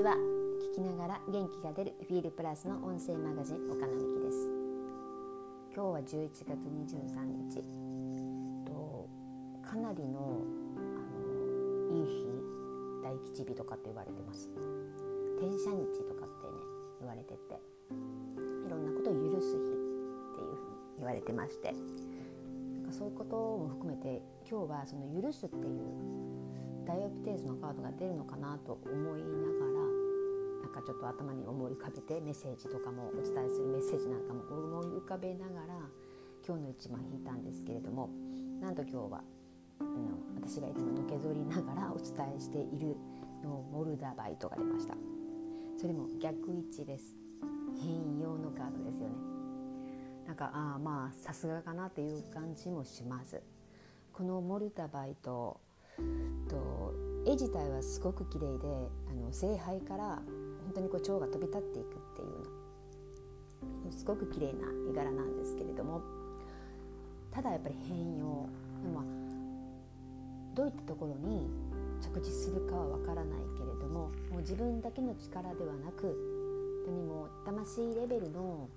ちは。聞きながら元気が出るフィールプラスの音声マガジン岡野美希です。今日は11月23日。とかなりのあのいい日大吉日とかって言われてます。天赦日とかってね言われてていろんなことを許す日っていうふうに言われてましてなんかそういうことも含めて今日はその許すっていうダイオプテーズのカードが出るのかなと思いながらかちょっと頭に思い浮かべてメッセージとかもお伝えするメッセージなんかも思い浮かべながら今日の一番引いたんですけれどもなんと今日はあの私がいつものけぞりながらお伝えしているのモルダバイトが出ました。それも逆位置です。変容のカードですよね。なんかああまあさすがかなっていう感じもします。このモルダバイトと絵自体はすごく綺麗であの聖杯から本当にこう蝶が飛び立っていくっていうようなすごく綺麗な絵柄なんですけれども。ただやっぱり変容。でも、どういったところに着地するかはわからないけれどももう自分だけの力ではなく本当にもう魂レベルの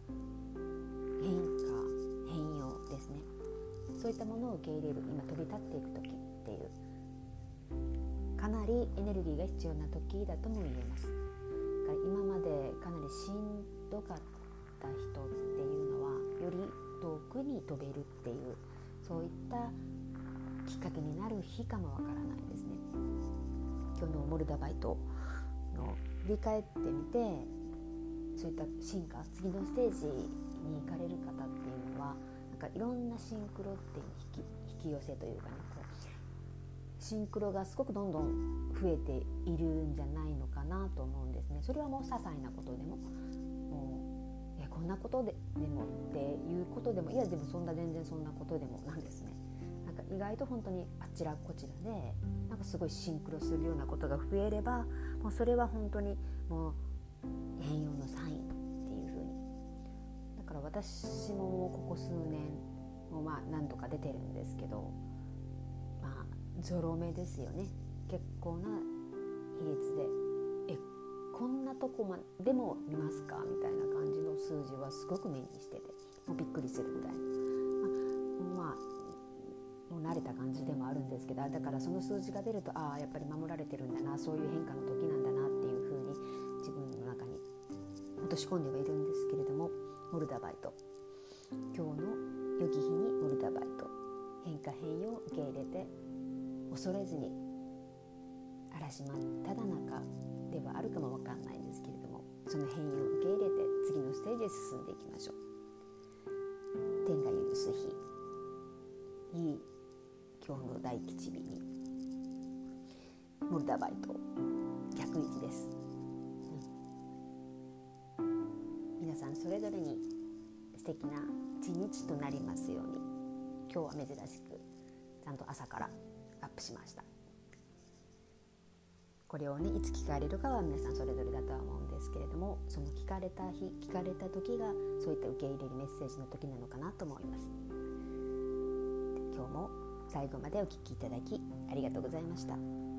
変化変容ですね。そういったものを受け入れる今飛び立っていく時っていうかなりエネルギーが必要な時だとも言えます。から今までかなりしんどかった人っていうのはより遠くに飛べるっていうそういったきっかけになる日かもわからないですね。今日のモルダバイトの振り返ってみてそういった進化次のステージに行かれる方っていうのはなんかいろんなシンクロっていう引き引き寄せというかねこシンクロがすごくどんどん増えているんじゃないのかなと思うんですね。それはもう些細なことでももうえこんなことででもっていうことでもいやでもそんな全然そんなことでもなんですね。なんか意外と本当にあちらこちらでなんかすごいシンクロするようなことが増えればもうそれは本当にもう変容のサインっていう風にだから私もここ数年もまあ何度か出てるんですけどまあゾロ目ですよね。結構な比率で。えこんなとこまでも見ますか？みたいな感じの数字はすごく目にしてて。もうびっくりするぐらいま、まあ、もう慣れた感じでもあるんですけどだからその数字が出るとああやっぱり守られてるんだなそういう変化の時なんだなっていうふうに自分の中に落とし込んではいるんですけれどもモルダバイト。今日の良き日にモルダバイト。変化変容を受け入れて恐れずに嵐真っただ中ではあるかもわかんないんですけれどもその変容を受け入れて次のステージへ進んでいきましょう。天が許す日いい今日の大吉日にモルダバイト逆位置です、うん、皆さんそれぞれに素敵な一日となりますように今日は珍しくちゃんと朝からアップしましたこれをねいつ聞かれるかは皆さんそれぞれだとは思うんですけれどもその聞かれた日聞かれた時がそういった受け入れるメッセージの時なのかなと思います今日も最後までお聴きいただきありがとうございました。